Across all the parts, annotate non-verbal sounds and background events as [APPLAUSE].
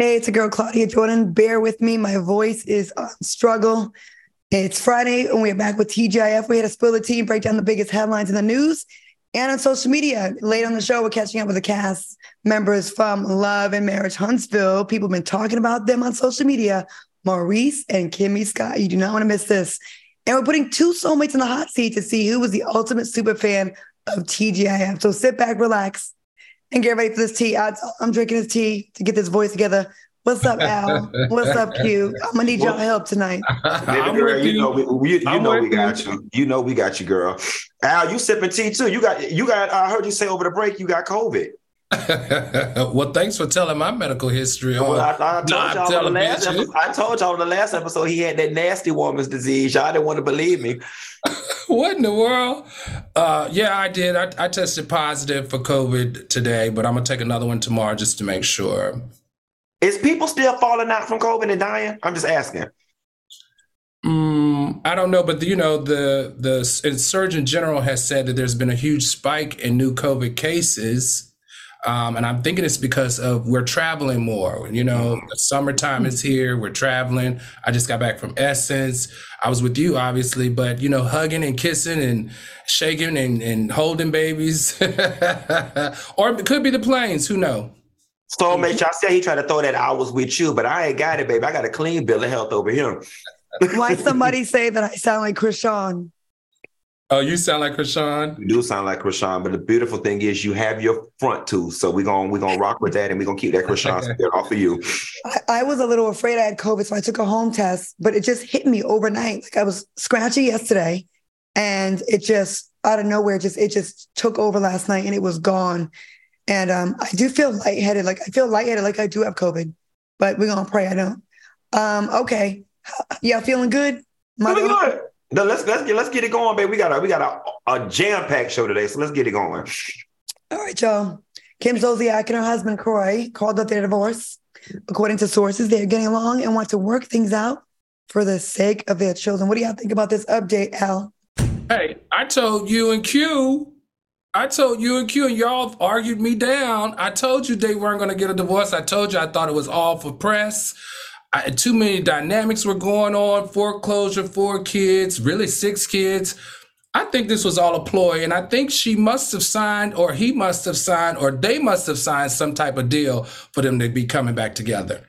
Hey, it's a girl, Claudia Jordan. Bear with me. My voice is on struggle. It's Friday, and we're back with TGIF. We had to spill the tea, break down the biggest headlines in the news and on social media. Late on the show, we're catching up with the cast members from Love and Marriage Huntsville. People have been talking about them on social media. Maurice and Kimmi Scott. You do not want to miss this. And we're putting two soulmates in the hot seat to see who was the ultimate super fan of TGIF. So sit back, relax, and get ready for this tea. I, am drinking this tea to get this voice together. What's up, Al? What's up, Q? I'm gonna need y'all help tonight. [LAUGHS] Baby girl, you know we, we you know we got you. You know we got you, girl. Al, you sipping tea too. You got you got. I heard you say over the break you got COVID. [LAUGHS] well, thanks for telling my medical history. Well, I, I, told y'all on the last episode, I told y'all on the last episode he had that nasty woman's disease. Y'all didn't want to believe me. [LAUGHS] what in the world? Uh, yeah, I did. I, I tested positive for COVID today, but I'm gonna take another one tomorrow just to make sure. Is people still falling out from COVID and dying? I'm just asking. Mm, I don't know, but the, you know the the Surgeon General has said that there's been a huge spike in new COVID cases um, and I'm thinking it's because of we're traveling more. You know, mm-hmm. the summertime is here. We're traveling. I just got back from Essence. I was with you, obviously, but you know, hugging and kissing and shaking and, and holding babies, [LAUGHS] or it could be the planes. Who know? So, mate, y'all said he tried to throw that I was with you, but I ain't got it, baby. I got a clean bill of health over here. Why somebody [LAUGHS] say that I sound like Chris Chrisean? Oh, you sound like Chrisean. You do sound like Chrisean, but the beautiful thing is you have your front tooth. So we're gonna we're gonna rock with that and we're gonna keep that Chrisean [LAUGHS] spirit off of you. I, I, was a little afraid I had COVID, so I took a home test, but it just hit me overnight. Like I was scratchy yesterday and it just out of nowhere, just it just took over last night and it was gone. And um, I do feel lightheaded. Like I feel lightheaded, like I do have COVID, but we're gonna pray I don't. Um, okay. Yeah, feeling good? feeling good. No, let's let's get let's get it going, baby. We got a we got a, a jam packed show today, so let's get it going. All right, y'all. Kim Zolciak and her husband Kroy called up their divorce. According to sources, they're getting along and want to work things out for the sake of their children. What do y'all think about this update, Al? Hey, I told you and Q. I told you and Q, and y'all argued me down. I told you they weren't going to get a divorce. I told you I thought it was all for press. I, too many dynamics were going on foreclosure, four kids, really six kids. I think this was all a ploy, and I think she must have signed, or he must have signed, or they must have signed some type of deal for them to be coming back together.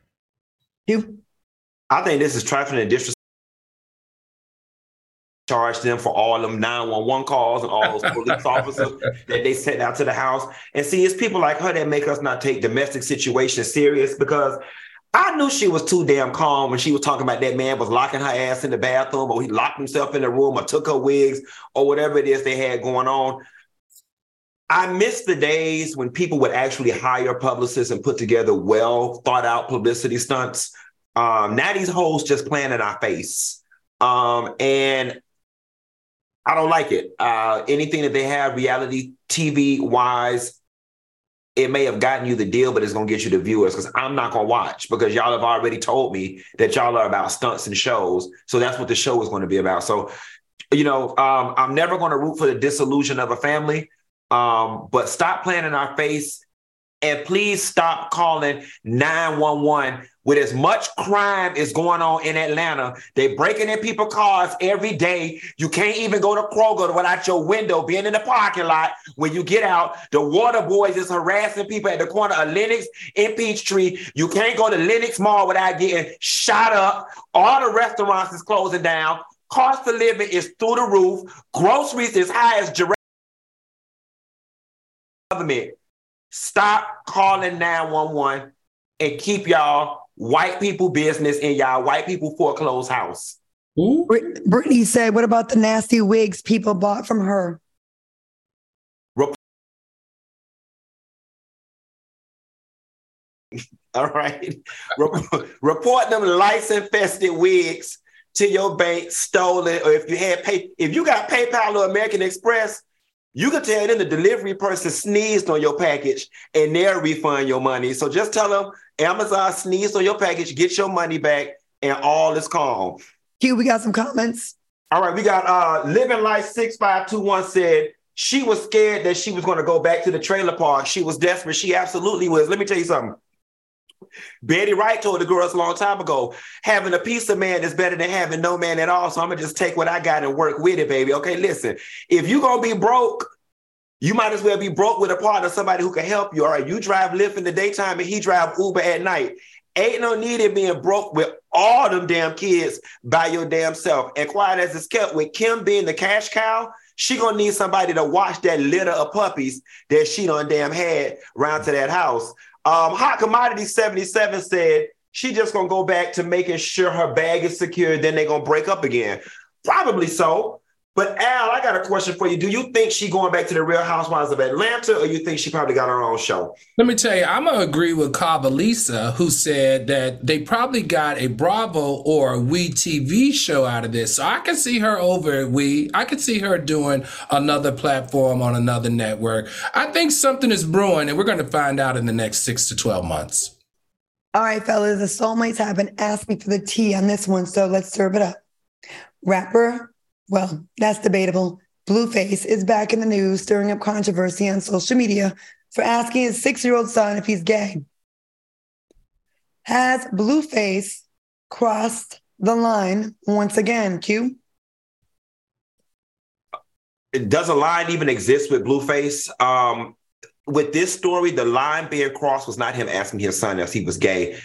You? I think this is trifling and disrespectful. Charge them for all them 911 calls and all those [LAUGHS] police officers that they sent out to the house. And see, it's people like her that make us not take domestic situations serious because I knew she was too damn calm when she was talking about that man was locking her ass in the bathroom or he locked himself in the room or took her wigs or whatever it is they had going on. I miss the days when people would actually hire publicists and put together well thought out publicity stunts. Um, now these hoes just playing in our face. Um, and I don't like it. Uh, anything that they have reality TV wise, it may have gotten you the deal, but it's gonna get you the viewers because I'm not gonna watch because y'all have already told me that y'all are about stunts and shows. So that's what the show is to be about. So, you know, um, I'm never gonna root for the disillusion of a family. Um, but stop playing in our face and please stop calling 911 with as much crime is going on in Atlanta. They breaking in people's cars every day. You can't even go to Kroger without your window being in the parking lot. When you get out, the water boys is harassing people at the corner of Lenox and Peachtree. You can't go to Lenox Mall without getting shot up. All the restaurants is closing down. Cost of living is through the roof. Groceries is high as. Government, stop calling 911 and keep y'all white people business in y'all white people foreclosed house. Brittany said, "What about the nasty wigs people bought from her?" [LAUGHS] All right. [LAUGHS] Report them lice infested wigs to your bank stolen, or if you had pay, if you got PayPal or American Express, you can tell them the delivery person sneezed on your package and they'll refund your money. So just tell them Amazon sneezed on your package, get your money back, and all is calm. Q, we got some comments. All right, we got uh Living Life 6521 said she was scared that she was going to go back to the trailer park. She was desperate. She absolutely was. Let me tell you something. Betty Wright told the girls a long time ago, having a piece of man is better than having no man at all. So I'm gonna just take what I got and work with it, baby. Okay, listen, if you're gonna be broke, you might as well be broke with a partner, somebody who can help you. All right, you drive Lyft in the daytime and he drive Uber at night. Ain't no need in being broke with all them damn kids by your damn self. And quiet as it's kept, with Kim being the cash cow, she gonna need somebody to watch that litter of puppies that she done damn had round to that house. Um, Hot Commodity 77 said she just gonna go back to making sure her bag is secure, then they gonna break up again. Probably so. But Al, I got a question for you. Do you think she going back to the Real Housewives of Atlanta, or you think she probably got her own show? Let me tell you, I'm gonna agree with Kavalisa, who said that they probably got a Bravo or a We TV show out of this. So I can see her over at We. I can see her doing another platform on another network. I think something is brewing, and we're gonna find out in the next six to twelve months. All right, fellas, the soulmates have been asking for the tea on this one, so let's serve it up. Rapper well, that's debatable. Blueface is back in the news, stirring up controversy on social media for asking his six year old son if he's gay. Has Blueface crossed the line once again, Q? Does a line even exist with Blueface? Um, with this story, the line being crossed was not him asking his son if he was gay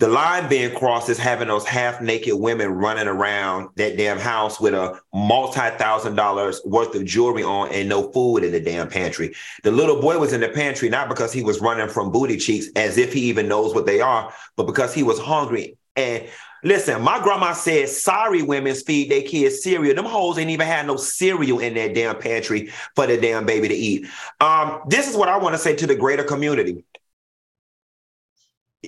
the line being crossed is having those half naked women running around that damn house with a multi thousand dollars worth of jewelry on and no food in the damn pantry. The little boy was in the pantry not because he was running from booty cheeks as if he even knows what they are, but because he was hungry. And listen, my grandma said, sorry women feed their kids cereal. Them hoes ain't even had no cereal in their damn pantry for the damn baby to eat. Um, this is what I want to say to the greater community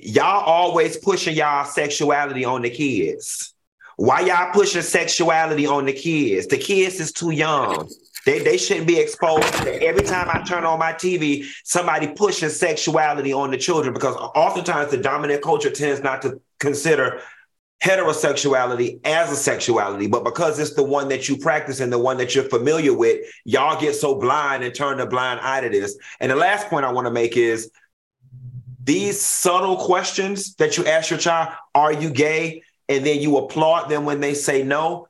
y'all always pushing y'all sexuality on the kids. Why y'all pushing sexuality on the kids? The kids is too young. They, they shouldn't be exposed every time I turn on my TV, somebody pushing sexuality on the children because oftentimes the dominant culture tends not to consider heterosexuality as a sexuality, but because it's the one that you practice and the one that you're familiar with, y'all get so blind and turn a blind eye to this. And the last point I want to make is these subtle questions that you ask your child, are you gay? And then you applaud them when they say no.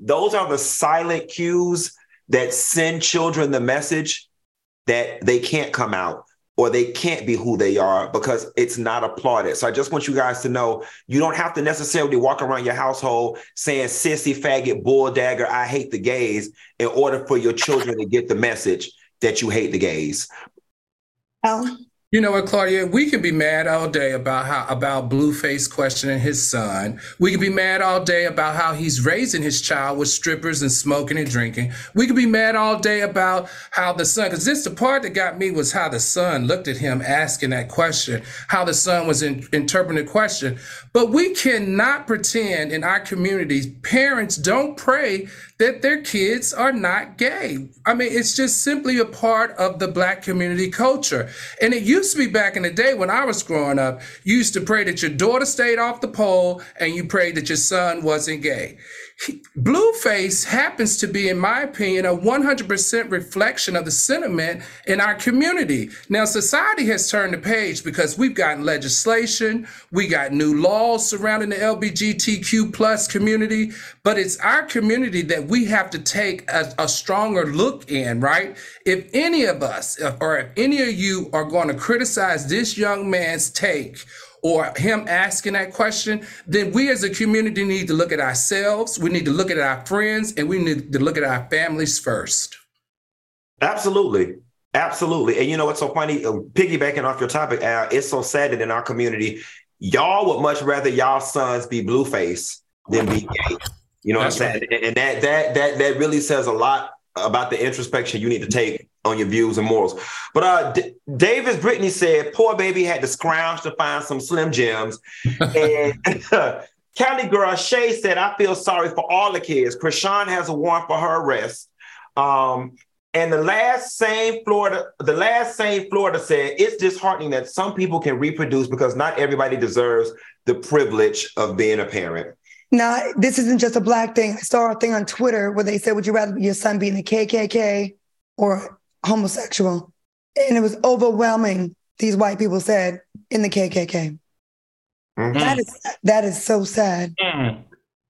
Those are the silent cues that send children the message that they can't come out or they can't be who they are because it's not applauded. So I just want you guys to know you don't have to necessarily walk around your household saying sissy, faggot, bull dagger, I hate the gays in order for your children to get the message that you hate the gays. Oh, you know what, Claudia? We could be mad all day about how about Blueface questioning his son. We could be mad all day about how he's raising his child with strippers and smoking and drinking. We could be mad all day about how the son, because this the part that got me was how the son looked at him asking that question, how the son was in, interpreting the question. But we cannot pretend in our communities, parents don't pray that their kids are not gay. I mean, it's just simply a part of the black community culture. And it used to be back in the day when I was growing up, you used to pray that your daughter stayed off the pole and you prayed that your son wasn't gay. Blueface happens to be, in my opinion, a 100% reflection of the sentiment in our community. Now, society has turned the page because we've gotten legislation, we got new laws surrounding the LGBTQ plus community, but it's our community that we have to take a, a stronger look in, right? If any of us or if any of you are going to criticize this young man's take or him asking that question, then we as a community need to look at ourselves, we need to look at our friends, and we need to look at our families first. Absolutely. Absolutely. And you know what's so funny? Uh, piggybacking off your topic, Al, it's so sad that in our community, y'all would much rather y'all sons be blueface than be gay. You know That's what I'm saying? Right. And that that that that really says a lot about the introspection you need to take on your views and morals. But uh, D- Davis Brittany said, poor baby had to scrounge to find some Slim Jims. and [LAUGHS] Cali girl Shay said, I feel sorry for all the kids. Chrisean has a warrant for her arrest. Um, and the last same Florida, the last same Florida said, it's disheartening that some people can reproduce because not everybody deserves the privilege of being a parent. Now, this isn't just a black thing. I saw a thing on Twitter where they said, Would you rather your son be in the KKK or homosexual? And it was overwhelming. These white people said in the KKK. Mm-hmm. That is that is so sad. Mm.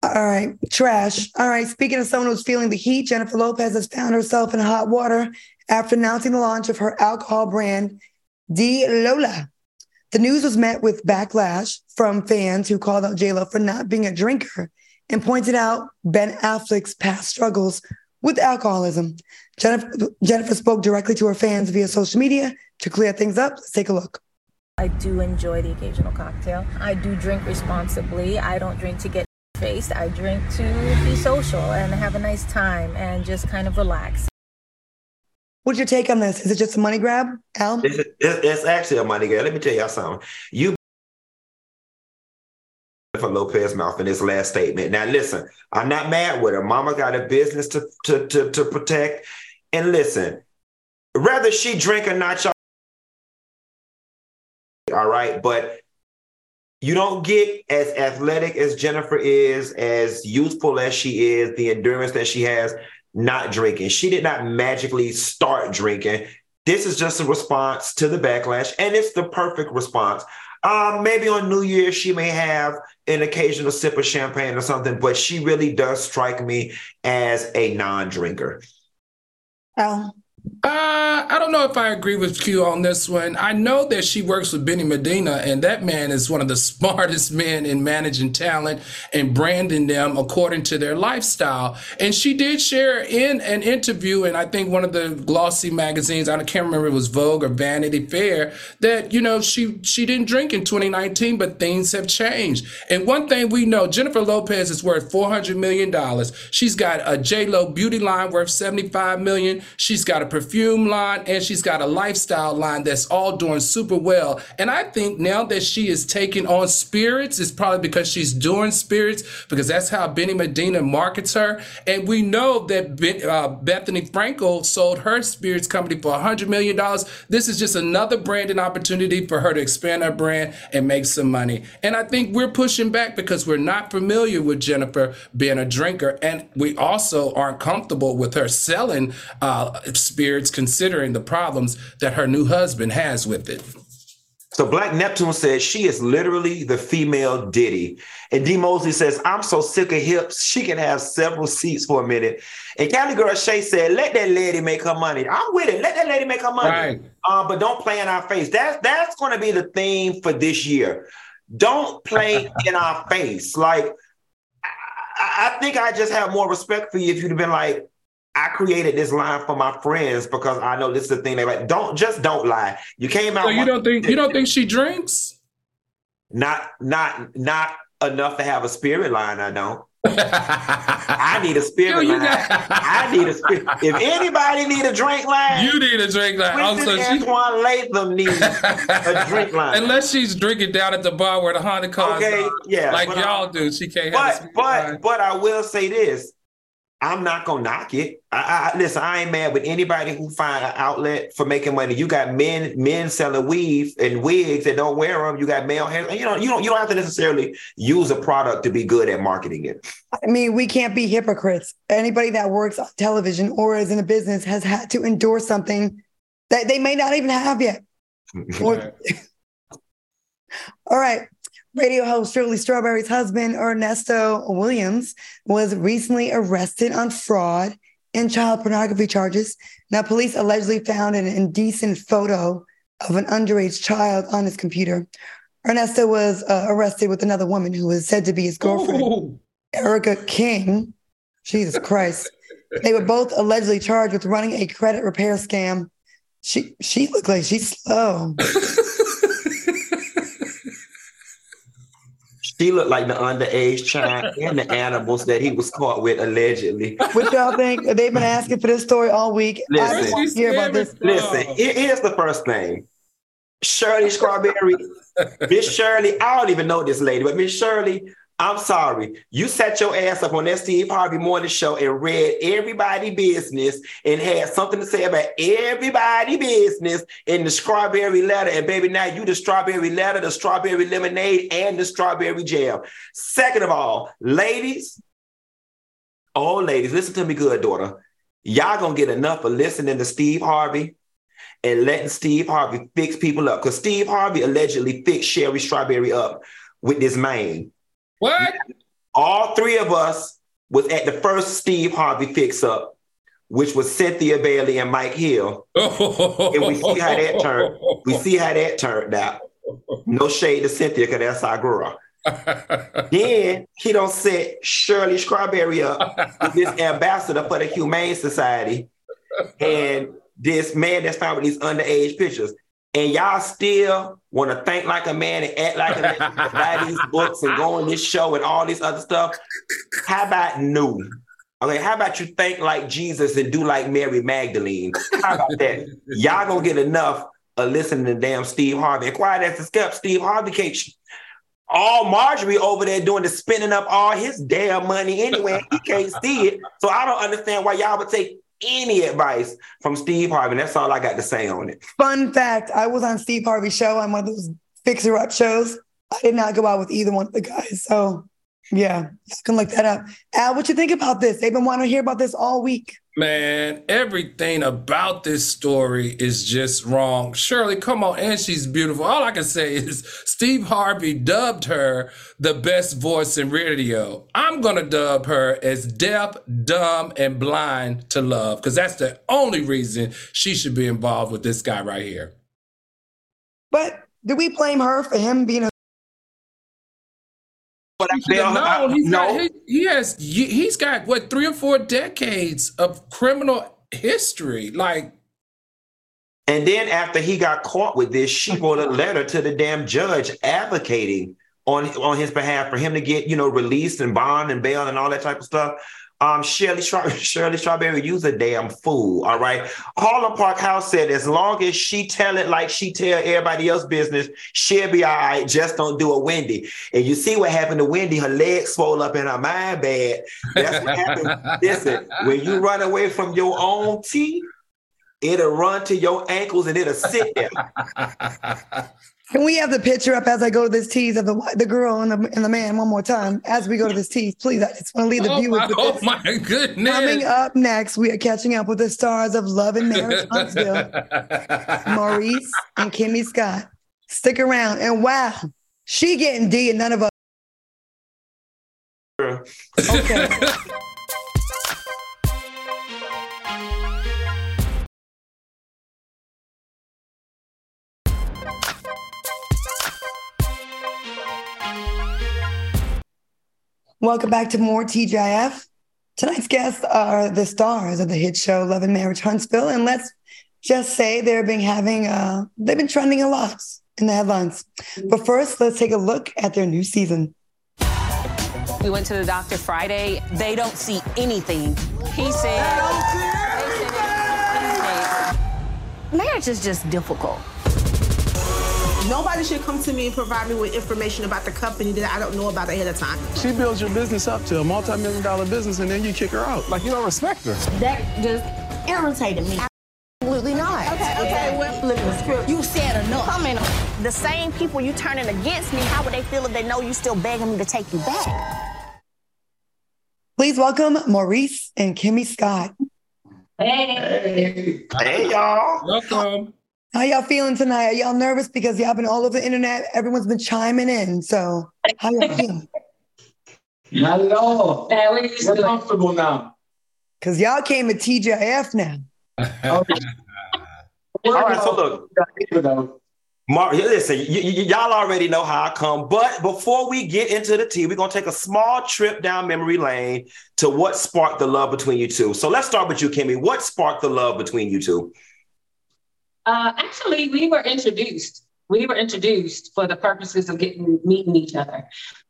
All right, trash. All right. Speaking of someone who's feeling the heat, Jennifer Lopez has found herself in hot water after announcing the launch of her alcohol brand, Delola. The news was met with backlash from fans who called out JLo for not being a drinker and pointed out Ben Affleck's past struggles with alcoholism. Jennifer, Jennifer spoke directly to her fans via social media to clear things up. Let's take a look. I do enjoy the occasional cocktail. I do drink responsibly. I don't drink to get faced. I drink to be social and have a nice time and just kind of relax. What's your take on this? Is it just a money grab, Al? It's, it's actually a money grab. Let me tell y'all something. You for Lopez mouth in his last statement. Now, listen, I'm not mad with her. Mama got a business to to to, to protect. And listen, rather she drink or not, y'all. All right, but you don't get as athletic as Jennifer is, as youthful as she is, the endurance that she has, not drinking. She did not magically start drinking. This is just a response to the backlash, and it's the perfect response. Um, maybe on New Year's she may have an occasional sip of champagne or something, but she really does strike me as a non-drinker. Oh, uh, I don't know if I agree with Q on this one. I know that she works with Benny Medina, and that man is one of the [LAUGHS] smartest men in managing talent and branding them according to their lifestyle. And she did share in an interview, and I think one of the glossy magazines, I can't remember it was Vogue or Vanity Fair, that you know she she didn't drink in 2019, but things have changed. And one thing we know, Jennifer Lopez is worth 400 million dollars. She's got a J Lo beauty line worth 75 million. She's got a perfume line and she's got a lifestyle line that's all doing super well. And I think now that she is taking on spirits, it's probably because she's doing spirits because that's how Benny Medina markets her. And we know that uh, Bethenny Frankel sold her spirits company for $100 million. This is just another branding opportunity for her to expand her brand and make some money. And I think we're pushing back because we're not familiar with Jennifer being a drinker. And we also aren't comfortable with her selling uh, spirits considering the problems that her new husband has with it. So Black Neptune says she is literally the female Diddy. And D Mosley says, I'm so sick of hips, she can have several seats for a minute. And Cali Girl Shay said, let that lady make her money. I'm with it. Let that lady make her money. Right. Uh, but don't play in our face. That's that's gonna be the theme for this year. Don't play [LAUGHS] in our face. Like I, I think I just have more respect for you if you'd have been like, I created this line for my friends because I know this is the thing they like. Don't just don't lie. You came out. So you don't think you don't think she drinks? Not not not enough to have a spirit line. I don't. [LAUGHS] I need a spirit Yo, line. Got... I need a spirit. If anybody need a drink line, you need a drink line. Also, Antwan she... Latham needs a drink [LAUGHS] line. Unless she's drinking down at the bar where the Honda cars okay, are, yeah, like y'all I, do. She can't. But but line. but I will say this: I'm not gonna knock it. I, I, listen. I ain't mad with anybody who find an outlet for making money. You got men men selling weave and wigs that don't wear them. You got male hair. You know, you don't you don't have to necessarily use a product to be good at marketing it. I mean, we can't be hypocrites. Anybody that works on television or is in a business has had to endorse something that they may not even have yet. [LAUGHS] or, [LAUGHS] all right. Radio host Shirley Strawberry's husband, Ernesto Williams, was recently arrested on fraud and child pornography charges. Now, police allegedly found an indecent photo of an underage child on his computer. Ernesto was uh, arrested with another woman who was said to be his girlfriend, Ooh. Erica King. Jesus Christ. they were both allegedly charged with running a credit repair scam. She she looked like she's slow. [LAUGHS] She looked like the underage child [LAUGHS] and the animals that he was caught with allegedly. What y'all think? They've been asking for this story all week. Listen, I hear about this. Listen, here's the first thing. Shirley Strawberry, Miss Shirley, I don't even know this lady, but Miss Shirley, I'm sorry. You set your ass up on that Steve Harvey Morning Show and read everybody business and had something to say about everybody business in the strawberry letter. And baby, now you the strawberry letter, the strawberry lemonade, and the strawberry jam. Second of all, ladies, oh ladies, listen to me good, daughter. Y'all gonna get enough of listening to Steve Harvey and letting Steve Harvey fix people up. Because Steve Harvey allegedly fixed Sherry Strawberry up with this man. What? All three of us was at the first Steve Harvey fix up, which was Cynthia Bailey and Mike Hill. [LAUGHS] and we see how that turned. We see how that turned out. No shade to Cynthia, because that's our girl. [LAUGHS] then he don't set Shirley Strawberry up with this ambassador for the Humane Society and this man that's found with these underage pictures. And y'all still want to think like a man and act like a man, [LAUGHS] buy these books and go on this show and all this other stuff. How about new? Okay, how about you think like Jesus and do like Mary Magdalene? How about that? Y'all gonna get enough of listening to damn Steve Harvey. And quiet as a skep, Steve Harvey can't all Marjorie over there doing the spending up all his damn money anyway. he can't see it. So I don't understand why y'all would take any advice from Steve Harvey. That's all I got to say on it. Fun fact I was on Steve Harvey's show on one of those fixer up shows. I did not go out with either one of the guys. So yeah, you can look that up. Al, what you think about this? They've been wanting to hear about this all week. Man, everything about this story is just wrong. Shirley, come on, and she's beautiful. All I can say is Steve Harvey dubbed her the best voice in radio. I'm going to dub her as deaf, dumb, and blind to love because that's the only reason she should be involved with this guy right here. But do we blame her for him being a but I no, he's no. Got, he, he has he's got what three or four decades of criminal history. Like and then after he got caught with this, she wrote a letter to the damn judge advocating on on his behalf for him to get you know released and bond and bail and all that type of stuff. Um, Shirley, [LAUGHS] Shirley Strawberry, you's a damn fool. All right. Harlem Park House said as long as she tell it like she tell everybody else business, she'll be all right. Just don't do a Wendy. And you see what happened to Wendy? Her legs swole up in her mind bad. That's what happened. [LAUGHS] Listen, when you run away from your own teeth, it'll run to your ankles and it'll sit there. [LAUGHS] Can we have the picture up as I go to this tease of the the girl and the, and the man one more time as we go to this tease? Please, I just want to leave the oh viewers my, with Oh this. my goodness! Coming up next, we are catching up with the stars of Love and Marriage [LAUGHS] Huntsville, Maurice and Kimmi Scott. Stick around, and wow, she getting D, and none of us. Okay. [LAUGHS] Welcome back to more TGIF. Tonight's guests are the stars of the hit show Love and Marriage Huntsville, and let's just say they've been having uh, they've been trending a lot in the headlines. But first, let's take a look at their new season. We went to the doctor Friday. They don't see anything. He said, marriage is just difficult. Nobody should come to me and provide me with information about the company that I don't know about ahead of time. She builds your business up to a multi-million dollar business and then you kick her out. Like you don't respect her. That just irritated me. Absolutely not. Okay, okay. Well, you said enough. I mean, the same people you turning against me, how would they feel if they know you still begging me to take you back? Please welcome Maurice and Kimmi Scott. Hey. Hey, y'all. Welcome. How y'all feeling tonight? Are y'all nervous because y'all been all over the internet? Everyone's been chiming in. So how y'all feeling? Not at all. We're comfortable now. Cause y'all came to TGIF now. Oh. all right, so look. Mark, listen, y- y- y'all already know how I come, but before we get into the tea, we're gonna take a small trip down memory lane to what sparked the love between you two. So let's start with you, Kimmi. What sparked the love between you two? Uh, actually, we were introduced. We were introduced for the purposes of getting meeting each other.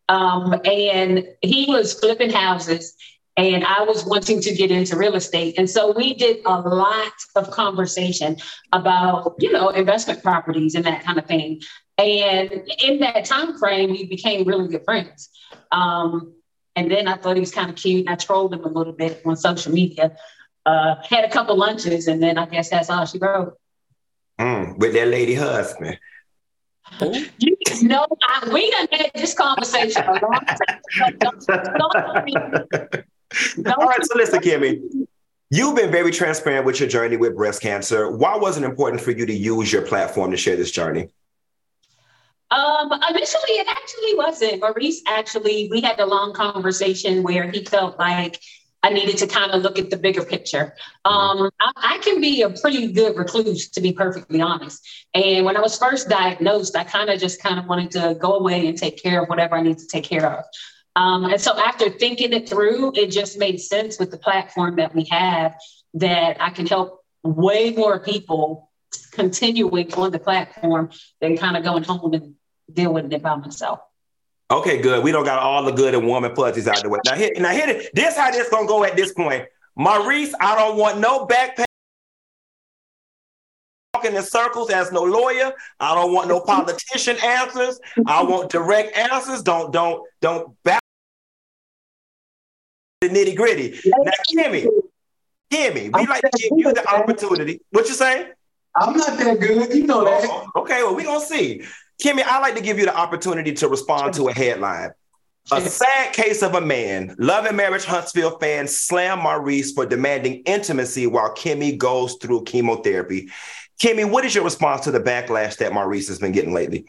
Um, and he was flipping houses, and I was wanting to get into real estate. And so we did a lot of conversation about, you know, investment properties and that kind of thing. And in that time frame, we became really good friends. Um, and then I thought he was kind of cute, and I trolled him a little bit on social media. Uh, had a couple lunches, and then I guess that's all she wrote. Mm, with that lady husband. You know, I, we done had this conversation a long time. Don't, don't, [LAUGHS] don't, All right, so listen, Kimmi. You've been very transparent with your journey with breast cancer. Why was it important for you to use your platform to share this journey? Um, initially, it actually wasn't. Maurice actually, we had a long conversation where he felt like I needed to kind of look at the bigger picture. Um, I, I, can be a pretty good recluse, to be perfectly honest. And when I was first diagnosed, I kind of just kind of wanted to go away and take care of whatever I need to take care of. Um, and so after thinking it through, it just made sense with the platform that we have that I can help way more people continuing on the platform than kind of going home and deal with it by myself. Okay, good. We don't got all the good and warm and fuzzies out the way. Now here, now here, this how this gonna go at this point. Maurice, I don't want no backpack talking in circles as no lawyer. I don't want no politician answers. I want direct answers. Don't don't don't back the nitty gritty. Now, Kimmi, Kimmi, we like to give you the opportunity. What you say? I'm not that good. You know that. Oh, okay, well, we gonna see. Kimmi, I like to give you the opportunity to respond to a headline. A sad case of a man, love and marriage Huntsville fans slam Maurice for demanding intimacy while Kimmi goes through chemotherapy. Kimmi, what is your response to the backlash that Maurice has been getting lately?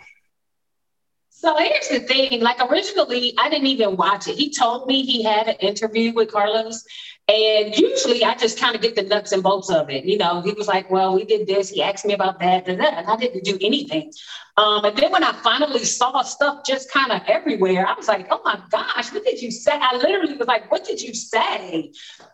So here's the thing. Like originally, I didn't even watch it. He told me he had an interview with Carlos. And usually I just kind of get the nuts and bolts of it. You know, he was like, well, we did this. He asked me about that, and that, and I didn't do anything. Um, and then when I finally saw stuff just kind of everywhere, I was like, oh my gosh, what did you say? I literally was like, what did you say?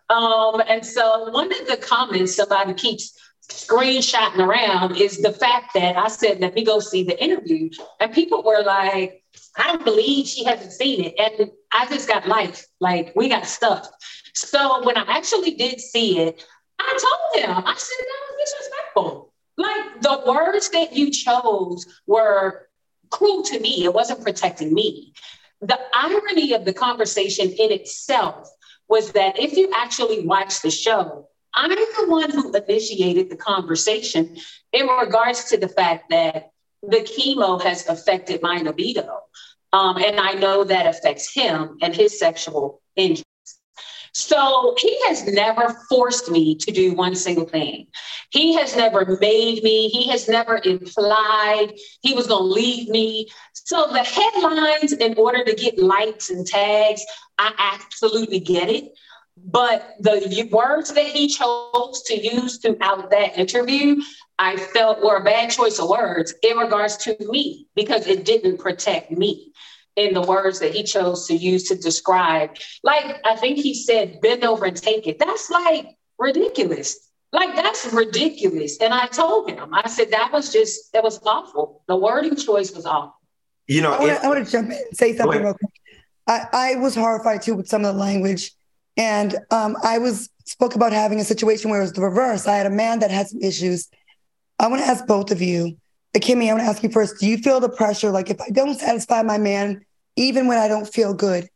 Um, and so one of the comments somebody keeps screenshotting around is the fact that I said, let me go see the interview. And people were like, I don't believe she hasn't seen it. And I just got life. Like we got stuff. So when I actually did see it, I told him, I said, that was disrespectful. Like the words that you chose were cruel to me. It wasn't protecting me. The irony of the conversation in itself was that if you actually watch the show, I'm the one who initiated the conversation in regards to the fact that the chemo has affected my libido. Um, and I know that affects him and his sexual injuries. So he has never forced me to do one single thing. He has never made me, he has never implied he was going to leave me. So the headlines, in order to get likes and tags, I absolutely get it. But the words that he chose to use throughout that interview, I felt were a bad choice of words in regards to me because it didn't protect me in the words that he chose to use to describe. Like, I think he said, bend over and take it. That's like ridiculous. Like, that's ridiculous. And I told him, I said, that was just, that was awful. The wording choice was awful. You know, I want to jump in and say something real quick. I, I was horrified too with some of the language and um, I was spoke about having a situation where it was the reverse. I had a man that had some issues. I want to ask both of you, Kimmi. I want to ask you first. Do you feel the pressure? Like if I don't satisfy my man, even when I don't feel good,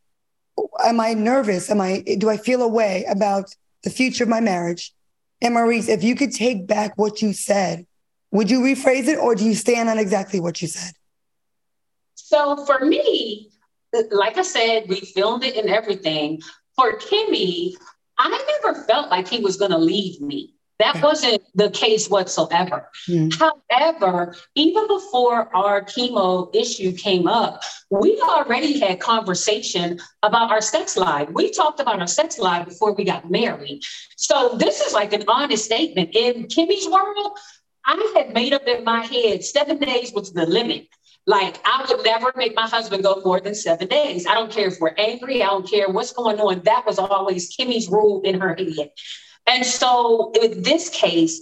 am I nervous? Am I? Do I feel a way about the future of my marriage? And Maurice, if you could take back what you said, would you rephrase it, or do you stand on exactly what you said? So for me, like I said, we filmed it and everything for Kimmi, I never felt like he was going to leave me. That wasn't the case whatsoever. Mm. However, even before our chemo issue came up, we already had conversation about our sex life. We talked about our sex life before we got married. So this is like an honest statement. In Kimmi's world, I had made up in my head seven days was the limit. Like I would never make my husband go more than seven days. I don't care if we're angry. I don't care what's going on. That was always Kimmi's rule in her head. And so in this case,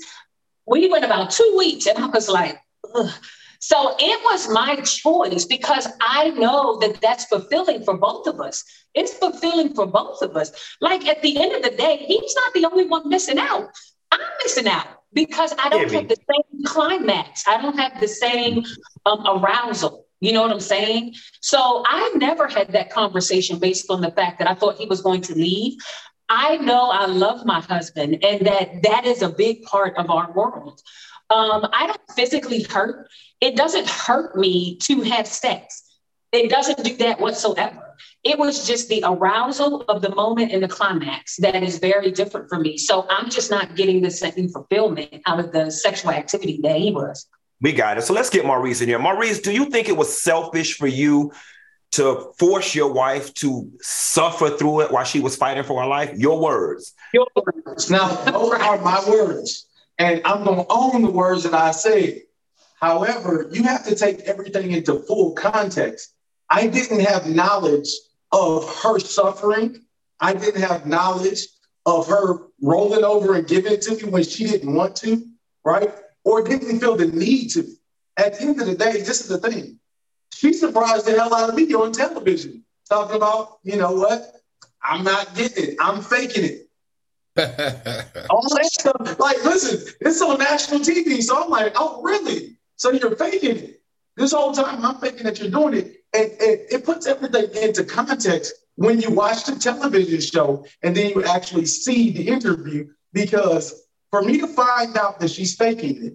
we went about two weeks and I was like, Ugh. so it was my choice because I know that that's fulfilling for both of us. It's fulfilling for both of us. Like at the end of the day, he's not the only one missing out. I'm missing out because I don't have the same climax. I don't have the same um, arousal. You know what I'm saying? So I never had that conversation based on the fact that I thought he was going to leave. I know I love my husband and that that is a big part of our world. Um, I don't physically hurt. It doesn't hurt me to have sex. it doesn't do that whatsoever. It was just the arousal of the moment and the climax that is very different for me. So I'm just not getting the same fulfillment out of the sexual activity that he was. We got it. So let's get Maurice in here. Maurice, do you think it was selfish for you to force your wife to suffer through it while she was fighting for her life? Your words. Your words. Now, those are my words. And I'm going to own the words that I say. However, you have to take everything into full context. I didn't have knowledge of her suffering. I didn't have knowledge of her rolling over and giving it to me when she didn't want to, right? Or didn't feel the need to. At the end of the day, this is the thing. She surprised the hell out of me on television, talking about, you know what? I'm not getting it. I'm faking it. [LAUGHS] All that stuff. Like, listen, it's on national TV. So I'm like, oh, really? So you're faking it. This whole time I'm thinking that you're doing it. And, and it puts everything into context when you watch the television show and then you actually see the interview. Because for me to find out that she's faking it,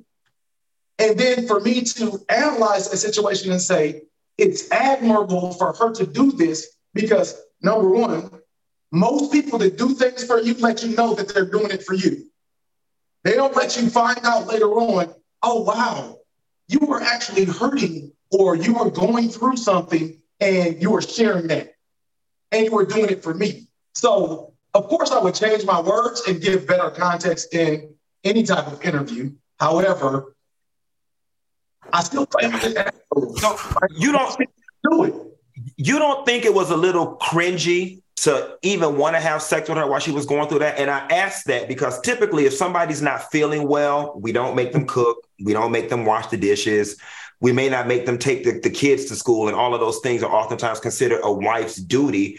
and then for me to analyze a situation and say, it's admirable for her to do this because number one, most people that do things for you let you know that they're doing it for you. They don't let you find out later on, oh, wow, you were actually hurting or you were going through something and you were sharing that and you were doing it for me. So, of course, I would change my words and give better context in any type of interview. However, I still think so you don't do it. You don't think it was a little cringy to even want to have sex with her while she was going through that? And I ask that because typically, if somebody's not feeling well, we don't make them cook, we don't make them wash the dishes, we may not make them take the, the kids to school, and all of those things are oftentimes considered a wife's duty.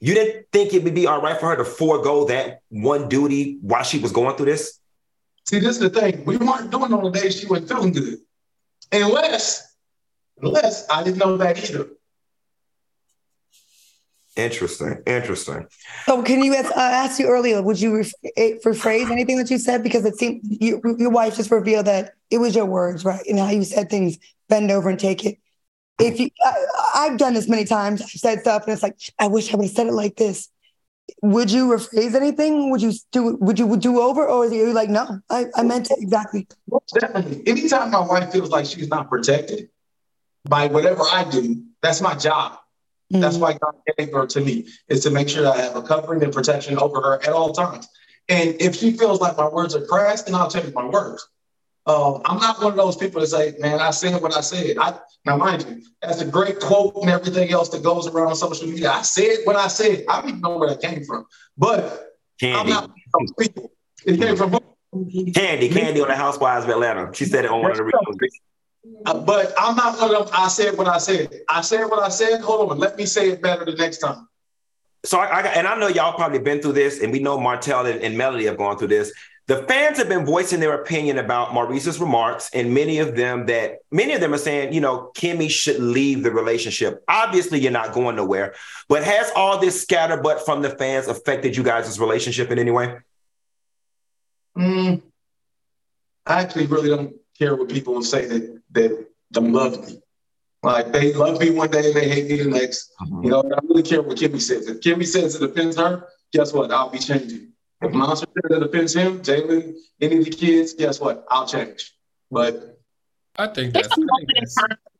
You didn't think it would be all right for her to forego that one duty while she was going through this? See, this is the thing. We weren't doing it on the days she wasn't feeling good. Unless, unless I didn't know that either. Interesting. Interesting. So, can you ask, uh, ask you earlier? Would you eh, rephrase anything that you said because it seemed you, your wife just revealed that it was your words, right? And how you said things, bend over and take it. If you, I, have done this many times. I've said stuff, and it's like I wish I would have said it like this. Would you rephrase anything? Would you do? Would you do over, or are you like, no, I, I meant it exactly? Definitely. Anytime my wife feels like she's not protected by whatever I do, that's my job Mm-hmm. That's why God gave her to me, is to make sure I have a covering and protection over her at all times. And if she feels like my words are crass, then I'll change my words. Um, I'm not one of those people that say, man, I said what I said. I, now, mind you, that's a great quote and everything else that goes around on social media. I said what I said. I don't even know where that came from. But Candy. I'm not those people. It came from Candy, Candy on the Housewives of Atlanta. She said it on one of the reels. Uh, but I'm not one of them. I said what I said. I said what I said. Hold on, let me say it better the next time. So I, I and I know y'all probably been through this, and we know Martell and, and Melody have gone through this. The fans have been voicing their opinion about Maurice's remarks, and many of them that many of them are saying, you know, Kimmi should leave the relationship. Obviously, you're not going nowhere, but has all this scatterbutt from the fans affected you guys' relationship in any way? Mm, I actually really don't care what people say that that don't love me. Like they love me one day and they hate me the next. Mm-hmm. You know, I don't really care what Kimmi says. If Kimmi says it offends her, guess what? I'll be changing. If Monster says it offends him, Jalen, any of the kids, guess what? I'll change. But I think that's,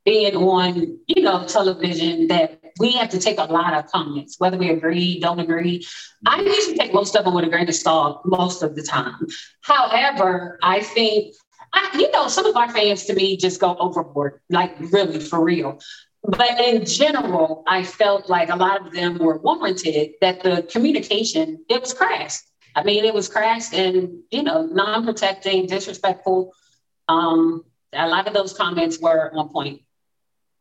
being on, you know, television that we have to take a lot of comments, whether we agree, don't agree. I usually take most of them with a grain of salt most of the time. However, I think I, you know, some of our fans to me just go overboard, like really for real. But in general, I felt like a lot of them were warranted that the communication, it was crass. I mean, it was crass and, you know, non-protecting, disrespectful. Um, a lot of those comments were on point.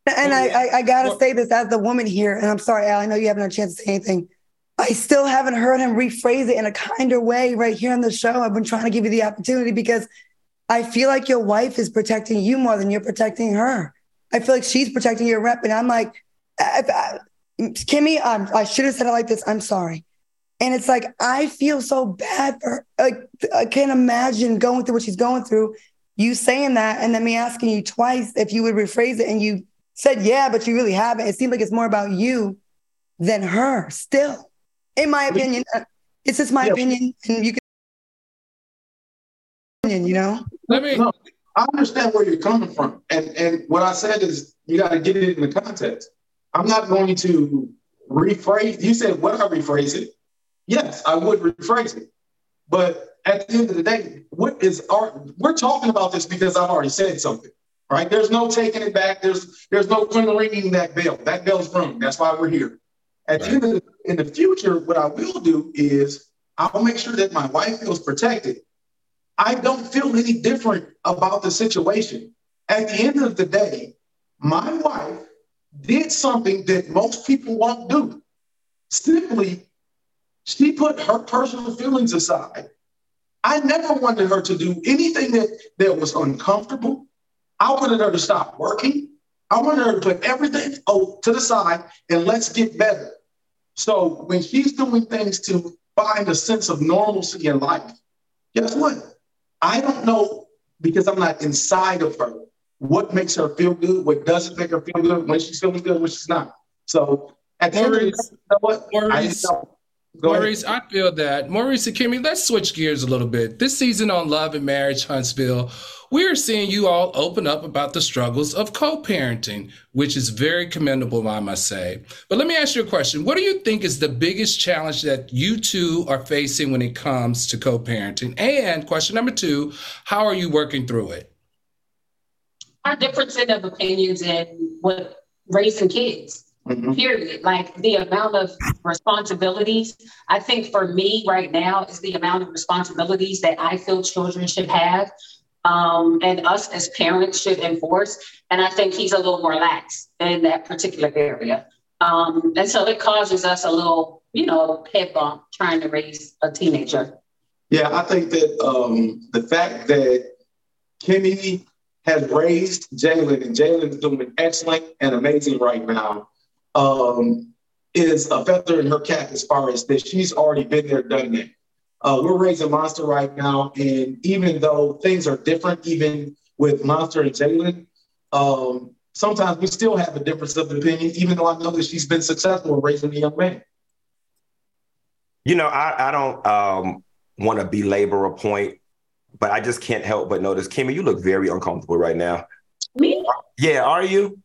And I, I, I gotta well, say this as the woman here, and I'm sorry, Al, I know you haven't had a chance to say anything. I still haven't heard him rephrase it in a kinder way right here on the show. I've been trying to give you the opportunity because I feel like your wife is protecting you more than you're protecting her. I feel like she's protecting your rep. And I'm like, I, Kimmi, I'm, I should have said it like this. I'm sorry. And it's like, I feel so bad for her. Like, I can't imagine going through what she's going through. You saying that, and then me asking you twice if you would rephrase it, and you said, yeah, but you really haven't. It seems like it's more about you than her still, in my opinion. Uh, it's just my yeah. opinion. And you can, opinion, you know? Let me. No, I understand where you're coming from. And, and what I said is you got to get it in the context. I'm not going to rephrase. You said, would I rephrase it? Yes, I would rephrase it. But at the end of the day, what is our, we're talking about this because I've already said something right? There's no taking it back. There's there's no ringing that bell. That bell's rung. That's why we're here. At right. the end of the, in the future, what I will do is I'll make sure that my wife feels protected. I don't feel any different about the situation. At the end of the day, my wife did something that most people won't do. Simply, she put her personal feelings aside. I never wanted her to do anything that, that was uncomfortable, I wanted her to stop working. I wanted her to put everything oh, to the side and let's get better. So when she's doing things to find a sense of normalcy in life, guess what? I don't know because I'm not inside of her what makes her feel good, what doesn't make her feel good, when she's feeling good, when she's not. So at the end of the day, you know what? Maurice, I Maurice, I feel that. Maurice and Kimmi, let's switch gears a little bit. This season on Love and Marriage Huntsville, we're seeing you all open up about the struggles of co parenting, which is very commendable, I must say. But let me ask you a question. What do you think is the biggest challenge that you two are facing when it comes to co parenting? And question number two, how are you working through it? Our differences of opinions and what raising kids. Mm-hmm. Period. Like the amount of responsibilities, I think for me right now is the amount of responsibilities that I feel children should have um, and us as parents should enforce. And I think he's a little more lax in that particular area. Um, and so it causes us a little, you know, head bump trying to raise a teenager. Yeah, I think that um, the fact that Kimmi has raised Jalen and Jalen is doing excellent and amazing right now um, is a feather in her cap as far as that she's already been there, done that. Uh, we're raising Monster right now, and even though things are different, even with Monster and Jalen, um, sometimes we still have a difference of opinion, even though I know that she's been successful in raising a young man. You know, I, I don't um, want to belabor a point, but I just can't help but notice, Kimmi, you look very uncomfortable right now. Me? Yeah, are you?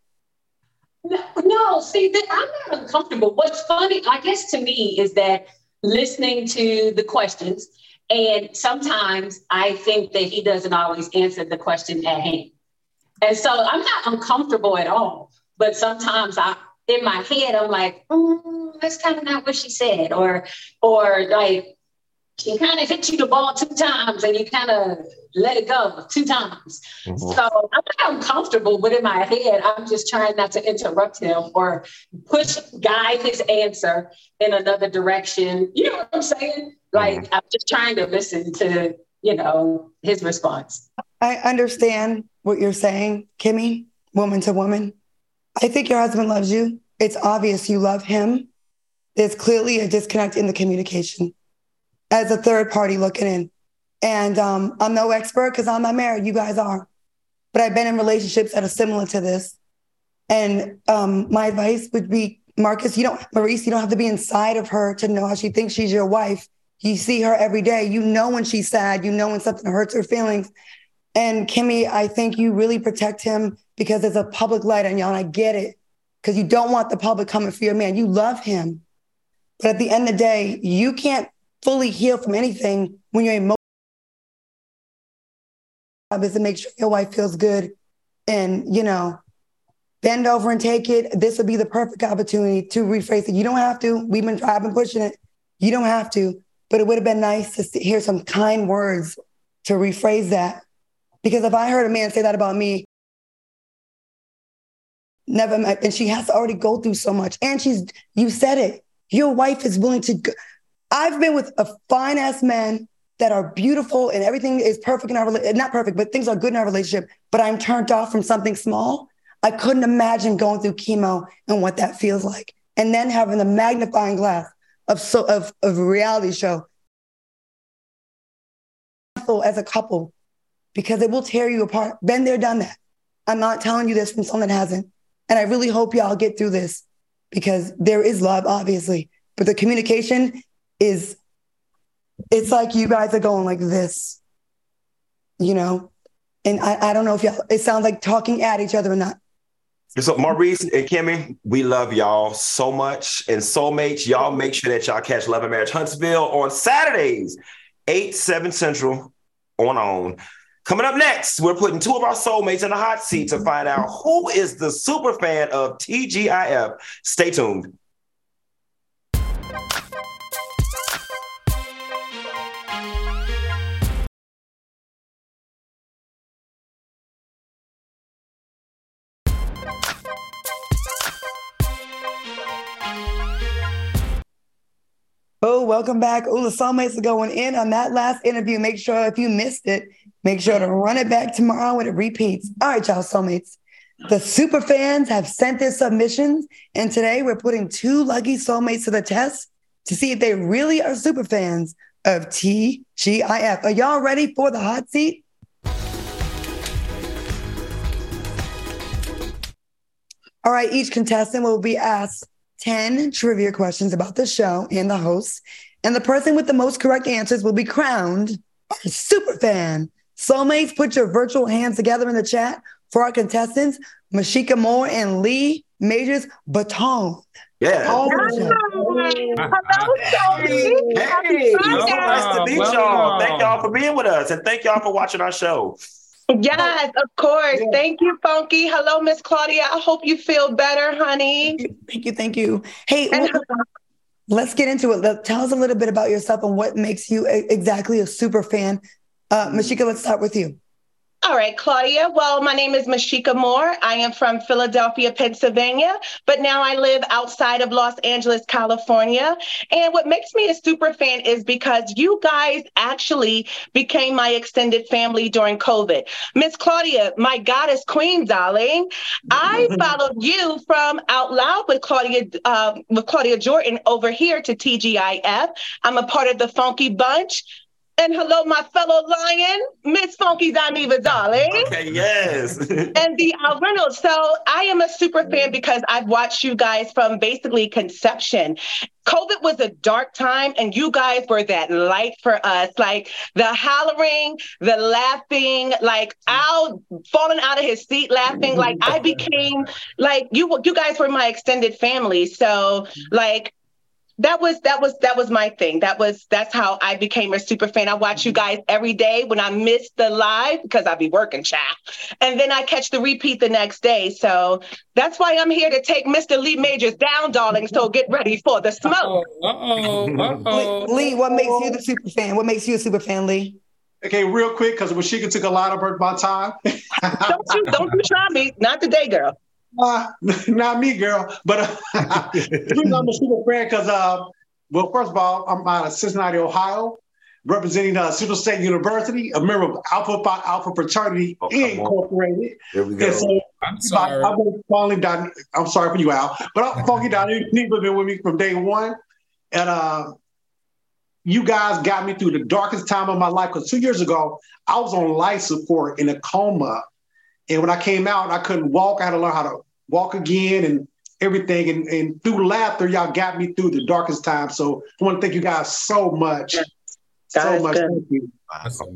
No, no see, I'm not uncomfortable. What's funny, I guess to me, is that listening to the questions. And sometimes I think that he doesn't always answer the question at hand. And so I'm not uncomfortable at all. But sometimes I, in my head, I'm like, mm, that's kind of not what she said. Or, or like, she kind of hit you the ball two times and you kind of let it go two times. Mm-hmm. So I'm not uncomfortable, but in my head, I'm just trying not to interrupt him or push, guide his answer in another direction. You know what I'm saying? Like mm-hmm. I'm just trying to listen to, you know, his response. I understand what you're saying, Kimmi, woman to woman. I think your husband loves you. It's obvious you love him. There's clearly a disconnect in the communication as a third party looking in. And um, I'm no expert because I'm not married. You guys are. But I've been in relationships that are similar to this. And um, my advice would be Marcus, you don't, Maurice, you don't have to be inside of her to know how she thinks she's your wife. You see her every day. You know when she's sad. You know when something hurts her feelings. And Kimmi, I think you really protect him because there's a public light on y'all. And I get it because you don't want the public coming for your man. You love him. But at the end of the day, you can't fully heal from anything when you're emotional is to make sure your wife feels good and you know bend over and take it. This would be the perfect opportunity to rephrase it. You don't have to. We've been i've been pushing it. You don't have to but it would have been nice to hear some kind words to rephrase that. Because if i heard a man say that about me never met and she has to already go through so much and she's you said it your wife is willing to go, I've been with a fine ass man that are beautiful and everything is perfect in our. Not perfect, but things are good in our relationship. But I'm turned off from something small. I couldn't imagine going through chemo and what that feels like. And then having the magnifying glass of so of, of reality show as a couple because it will tear you apart. Been there, done that. I'm not telling you this from someone that hasn't. And I really hope y'all get through this because there is love, obviously, but the communication is, it's like you guys are going like this, you know? And I, I don't know if y'all, it sounds like talking at each other or not. So Maurice and Kimmi, we love y'all so much. And soulmates, y'all make sure that y'all catch Love and Marriage Huntsville on Saturdays, 8, 7 Central on on. Coming up next, we're putting two of our soulmates in the hot seat to find out who is the super fan of TGIF. Stay tuned. Welcome back. Oh, the soulmates are going in on that last interview. Make sure if you missed it, make sure to run it back tomorrow when it repeats. All right, y'all, soulmates. The super fans have sent their submissions, and today we're putting two lucky soulmates to the test to see if they really are super fans of TGIF. Are y'all ready for the hot seat? All right, each contestant will be asked 10 trivia questions about the show and the host. And the person with the most correct answers will be crowned a super fan. Soulmates, put your virtual hands together in the chat for our contestants, Mashika Moore and Lee Majors Baton. Yeah. Oh, Hello, Hey, nice to meet y'all. Thank y'all for being with us and thank y'all for watching our show. Yes, of course. Thank you, Funky. Hello, Miss Claudia. I hope you feel better, honey. Thank you. Thank you. Hey, let's get into it. Tell us a little bit about yourself and what makes you exactly a super fan. Uh, Mashika, let's start with you. All right, Claudia. Well, my name is Mashika Moore. I am from Philadelphia, Pennsylvania, but now I live outside of Los Angeles, California. And what makes me a super fan is because you guys actually became my extended family during COVID. Miss Claudia, my goddess queen, darling, I [LAUGHS] followed you from Out Loud with Claudia uh, with Claudia Jordan over here to TGIF. I'm a part of the Funky Bunch. And hello, my fellow lion, Miss Funky Dineva, darling. Okay, yes. [LAUGHS] and the Al Reynolds. So I am a super fan because I've watched you guys from basically conception. COVID was a dark time, and you guys were that light for us. Like the hollering, the laughing, like Al falling out of his seat laughing. Like I became like you. You guys were my extended family. So like that was that was that was my thing. That was that's how I became a super fan. I watch you mm-hmm. guys every day when I miss the live because I be working, child, and then I catch the repeat the next day. So that's why I'm here to take Mr. Lee Majors down, darling. So get ready for the smoke. Uh-oh, [LAUGHS] uh-oh. Lee, what makes you the super fan? What makes you a super fan, Lee? Okay, real quick, because Mashika took a lot of my time. don't you don't you try me? Not today, girl. Uh, [LAUGHS] not me, girl. But uh, [LAUGHS] I'm a super fan because, uh, well, first of all, I'm out of Cincinnati, Ohio, representing uh, Central State University, a member of Alpha Phi Alpha Fraternity Oh, Incorporated. Here we go. So, I'm sorry. I, I'm, finally done. I'm sorry for you, Al, but I'm Funky Dineva been with me from day one, and uh, you guys got me through the darkest time of my life. Because two years ago, I was on life support in a coma, and when I came out, I couldn't walk. I had to learn how to walk again and everything. And, and through laughter, y'all got me through the darkest time. So I want to thank you guys so much. God so much. good. Thank you.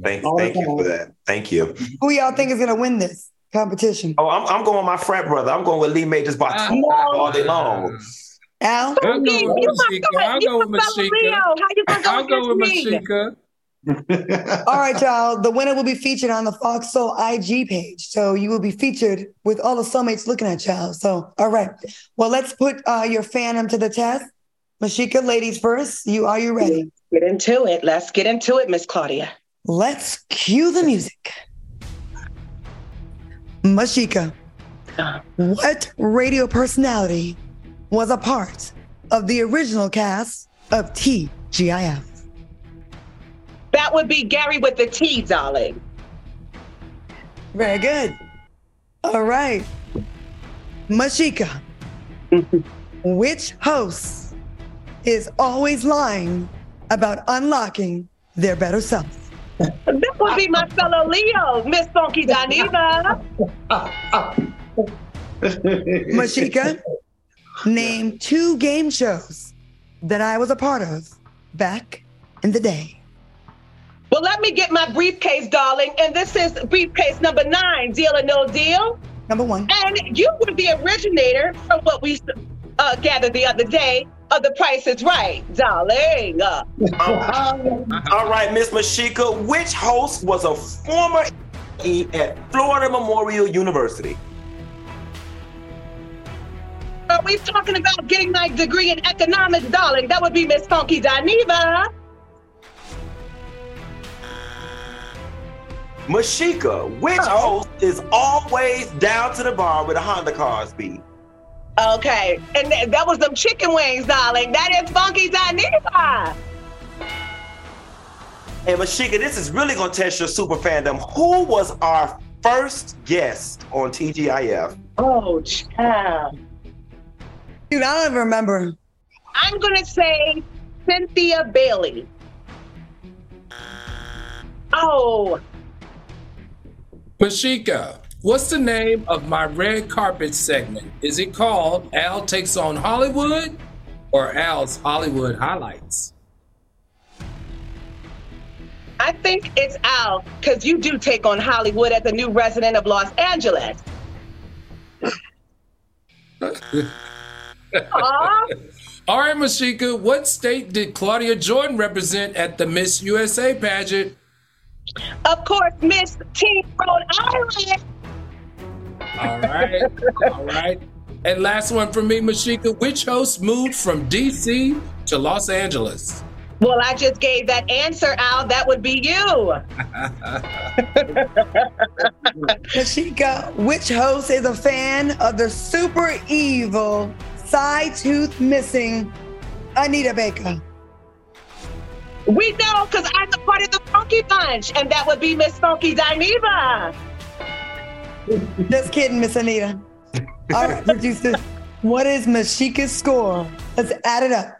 Thank, thank you for that. Thank you. Who y'all think is gonna win this competition? Oh, I'm, I'm going with my frat brother. I'm going with Lee Majors Baton No. all day long. Al? I'll go with You my Mashika. I'll you go with my fellow Leo. Mashika. How you gonna go I'll go with against me? Mashika. All right, y'all. The winner will be featured on the Fox Soul IG page. So you will be featured with all the soulmates looking at y'all. So, all right. Well, let's put uh, your fandom to the test. Mashika, ladies first. You are you ready? Get into it. Let's get into it, Miss Claudia. Let's cue the music. Mashika, what radio personality was a part of the original cast of TGIF? That would be Gary with the T, darling. Very good. All right. Mashika, [LAUGHS] which host is always lying about unlocking their better self? That would be my fellow Leo, Miss Funky Dineva. [LAUGHS] Mashika, name two game shows that I was a part of back in the day. Well, let me get my briefcase, darling. And this is briefcase number nine, Deal or No Deal. Number one. And you were the originator from what we uh, gathered the other day of The Price is Right, darling. Uh, All right, Miss Mashika, which host was a former E at Florida Memorial University? Are we talking about getting my degree in economics, darling? That would be Miss Funky Dineva. Mashika, which oh. host is always down to the bar with a Honda car speed? Okay, and th- that was them chicken wings, darling. That is Funky Dineva. And Mashika, this is really gonna test your super fandom. Who was our first guest on TGIF? Oh, child. Dude, I don't even remember. I'm gonna say Cynthia Bailey. Oh, Mashika, what's the name of my red carpet segment? Is it called Al Takes on Hollywood or Al's Hollywood Highlights? I think it's Al because you do take on Hollywood as a new resident of Los Angeles. [LAUGHS] All right, Mashika, what state did Claudia Jordan represent at the Miss USA pageant? Of course, Miss Team Rhode Island. All right, all right. And last one for me, Mashika, which host moved from DC to Los Angeles? Well, I just gave that answer, Al. That would be you. [LAUGHS] Mashika, which host is a fan of the super evil, side tooth missing Anita Baker? We know because I'm a part of the Funky Bunch, and that would be Miss Funky Dineva. Just kidding, Miss Anita. [LAUGHS] All right, producer, what is Mashika's score? Let's add it up.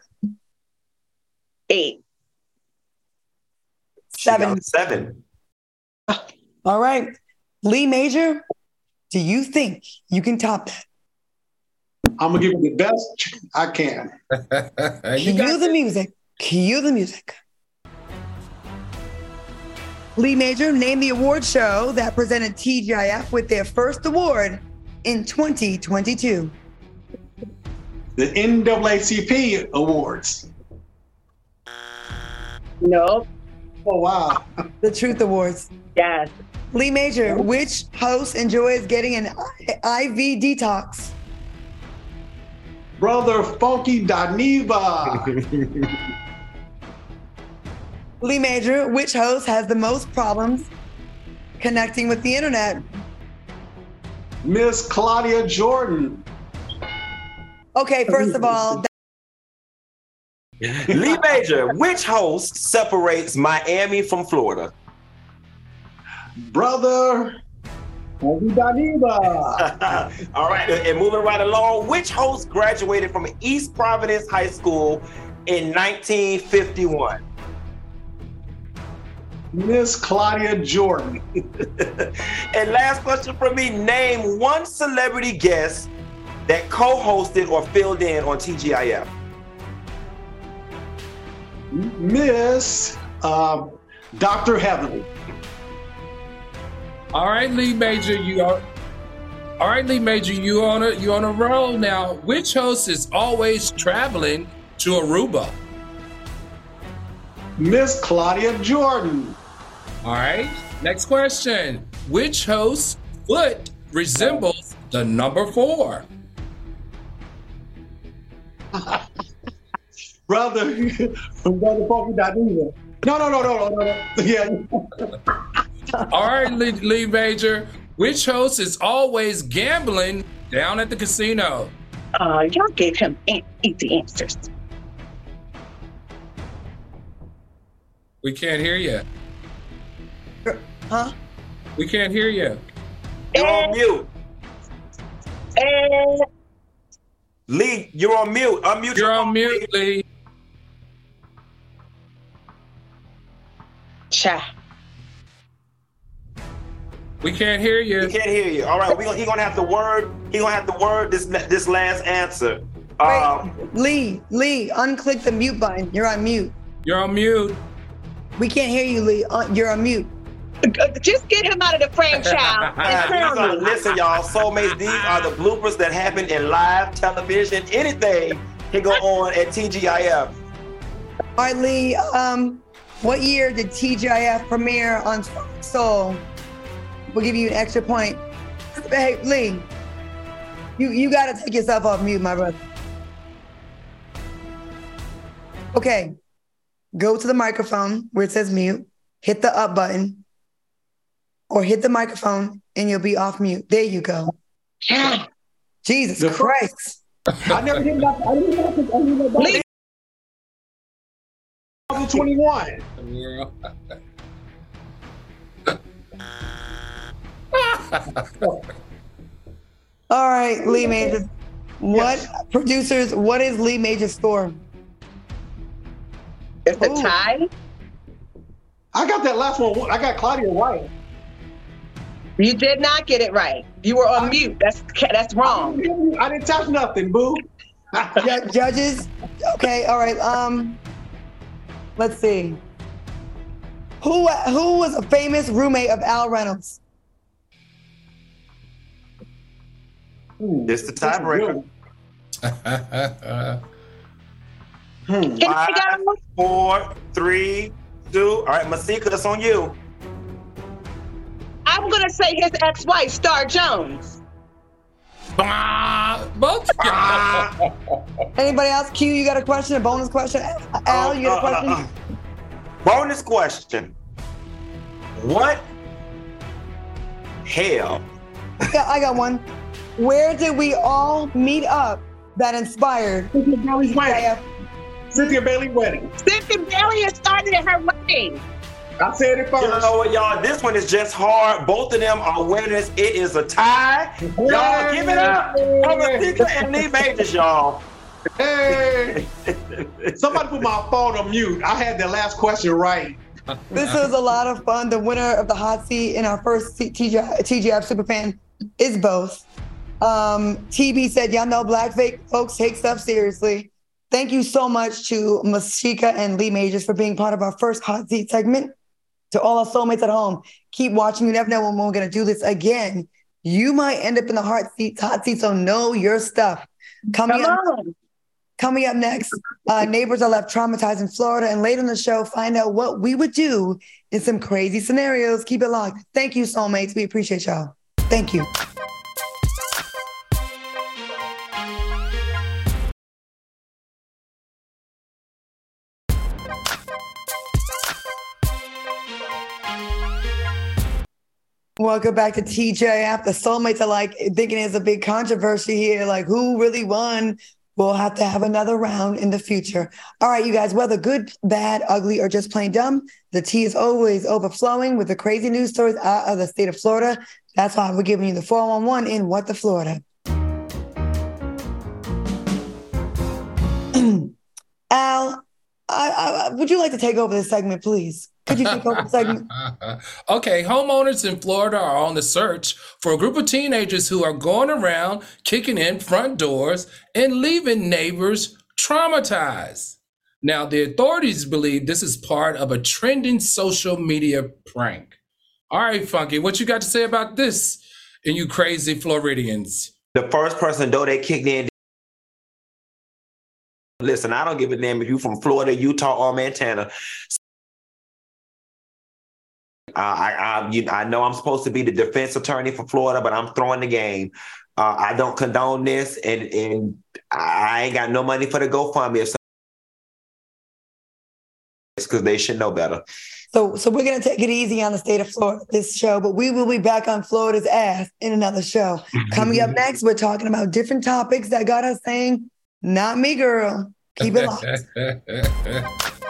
Eight. Seven. Seven. Oh. All right. Lee Major, do you think you can top that? I'm gonna give you the best I can. you [LAUGHS] Cue the music. Cue the music. Lee Major, named the award show that presented TGIF with their first award in 2022. The NAACP awards. Nope. Oh wow. [LAUGHS] The Truth Awards. Yes. Lee Major, which host enjoys getting an IV detox? Brother Funky Dineva. [LAUGHS] Lee Major, which host has the most problems connecting with the internet? Miss Claudia Jordan. Okay, first of all, [LAUGHS] Lee Major, which host separates Miami from Florida? Brother Funky Dineva. [LAUGHS] All right, and moving right along, which host graduated from East Providence High School in 1951? Miss Claudia Jordan. [LAUGHS] and last question for me name one celebrity guest that co hosted or filled in on TGIF. Miss uh, Dr. Heavenly. All right, Lee Major, you are. All right, Lee Major, you on a you on a roll now. Which host is always traveling to Aruba? Miss Claudia Jordan. All right. Next question. Which host foot resembles the number four? [LAUGHS] Brother, Brother Funky Dineva. No, no, no, no, no, no, no. [LAUGHS] Yeah. [LAUGHS] All right, Lee, Lee Major. Which host is always gambling down at the casino? Uh, y'all gave him an- easy answers. We can't hear you. Huh? We can't hear you. You're on mute. And Lee, you're on mute. Unmute You're on mute, Lee. cha. We can't hear you. We can't hear you. All right, we he gonna have to word. He gonna have to word this this last answer. Um, Wait, Lee, Lee, unclick the mute button. You're on mute. You're on mute. We can't hear you, Lee. Uh, you're on mute. [LAUGHS] Just get him out of the frame, child. and these crown are, me. listen, y'all, soulmates. These are the bloopers that happen in live television. Anything can go on at TGIF. All right, Lee. Um, what year did TGIF premiere on Soul? We'll give you an extra point. Hey, Lee, you you got to take yourself off mute, my brother. Okay, go to the microphone where it says mute. Hit the up button, or hit the microphone, and you'll be off mute. There you go. Jesus The- Christ. I never did that. I didn't know that. I didn't know that. 2021. All right, Lee Majors. What producers? What is Lee Majors score? It's a tie. I got that last one. I got Claudia White. You did not get it right. You were on mute. That's that's wrong. I didn't touch nothing, boo. Ju- judges. Okay. All right. Um. Let's see. Who who was a famous roommate of Al Reynolds? This the tiebreaker. [LAUGHS] Hmm. Five, four, three, two. All right, Masika, that's on you. I'm gonna say his ex-wife, Star Jones. Both. Anybody else? Q, you got a question? A bonus question? Al, you got a question? Uh, uh, uh. Bonus question. What hell? Yeah, I got one. Where did we all meet up that inspired? Cynthia Bailey's wedding. Cynthia Bailey wedding. Cynthia Bailey started at her wedding. I said it first. You know what, y'all? This one is just hard. Both of them are winners. It is a tie. Y'all give it up for Masika and Lee Majors, y'all. Hey, somebody put my phone on mute. I had the last question right. This was a lot of fun. The winner of the hot seat in our first T- TGI, TGF Superfan is both. Um, TB said, Y'all know black fake folks take stuff seriously. Thank you so much to Masika and Lee Majors for being part of our first hot seat segment. To all our soulmates at home, keep watching. You never know when we're going to do this again. You might end up in the hot seat, hot seat, so know your stuff. Coming Come up, on. Coming up next, uh, neighbors are left traumatized in Florida. And later in the show, find out what we would do in some crazy scenarios. Keep it locked. Thank you, soulmates. We appreciate y'all. Thank you. Welcome back to TGIF. The soulmates are like thinking it's a big controversy here. Like, who really won? We'll have to have another round in the future. All right, you guys, whether good, bad, ugly, or just plain dumb, the tea is always overflowing with the crazy news stories out of the state of Florida. That's why we're giving you the 411 in What the Florida. [CLEARS THROAT] Al, I, I, would you like to take over this segment, please? Could you take over the segment? [LAUGHS] okay, homeowners in Florida are on the search for a group of teenagers who are going around kicking in front doors and leaving neighbors traumatized. Now, the authorities believe this is part of a trending social media prank. All right, Funky, what you got to say about this and you crazy Floridians? The first person, though, they kicked in. Listen, I don't give a damn if you from Florida, Utah, or Montana. Uh, I I, you, I know I'm supposed to be the defense attorney for Florida, but I'm throwing the game. Uh, I don't condone this, and and I ain't got no money for the GoFundMe. It's because they should know better. So, so we're gonna take it easy on the state of Florida this show, but we will be back on Florida's ass in another show. Coming up next, we're talking about different topics that got us saying, "Not me, girl." Keep it locked. [LAUGHS]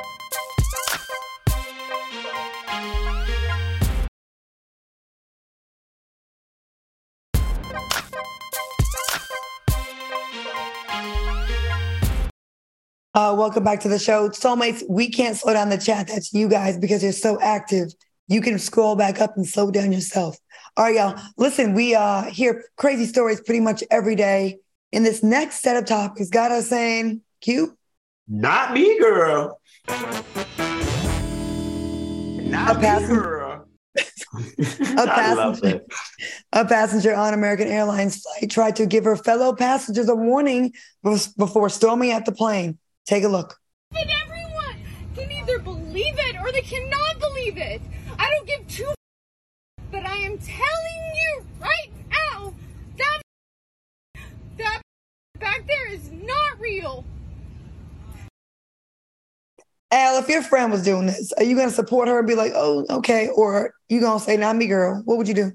Uh, welcome back to the show. Soulmates, we can't slow down the chat. That's you guys because you're so active you can scroll back up and slow down yourself. All right, y'all. Listen, we uh hear crazy stories pretty much every day. In this next set of topics, got us saying, "Cute." Not me, girl. Not A me, passenger- girl. A [LAUGHS] passenger, a passenger on American Airlines flight tried to give her fellow passengers a warning before storming at the plane. Take a look. And everyone can either believe it or they cannot believe it. I don't give two but I am telling you right now that that back there is not real. Al, if your friend was doing this, are you going to support her and be like, "Oh, okay," or you going to say, "Not me, girl"? What would you do?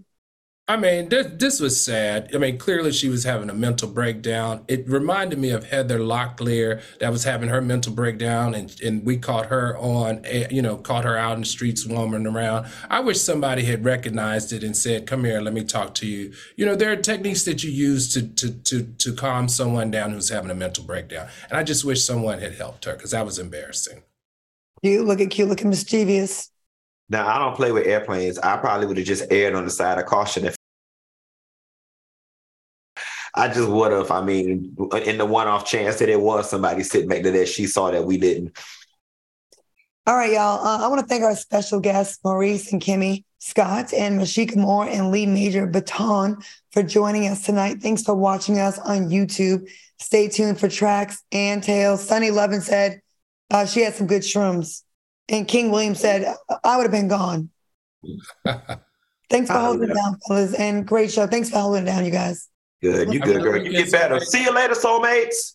I mean, this, this was sad. I mean, clearly she was having a mental breakdown. It reminded me of Heather Locklear that was having her mental breakdown, and, and we caught her on, eh, you know, caught her out in the streets roaming around. I wish somebody had recognized it and said, "Come here, let me talk to you." You know, there are techniques that you use to to to to calm someone down who's having a mental breakdown, and I just wish someone had helped her because that was embarrassing. You look at cute, looking mischievous. Now I don't play with airplanes. I probably would have just aired on the side of caution if I just would have. I mean, in the one-off chance that it was somebody sitting back there that she saw that we didn't. All right, y'all. Uh, I want to thank our special guests, Maurice and Kimmi Scott, and Mashika Moore and Lee Major Baton for joining us tonight. Thanks for watching us on YouTube. Stay tuned for tracks and tales. Sunny Levin said uh, she had some good shrooms. And King William said, I would have been gone. [LAUGHS] Thanks for holding it down, fellas. And great show. Thanks for holding it down, you guys. Good, you good, girl. You get better. See you later, soulmates.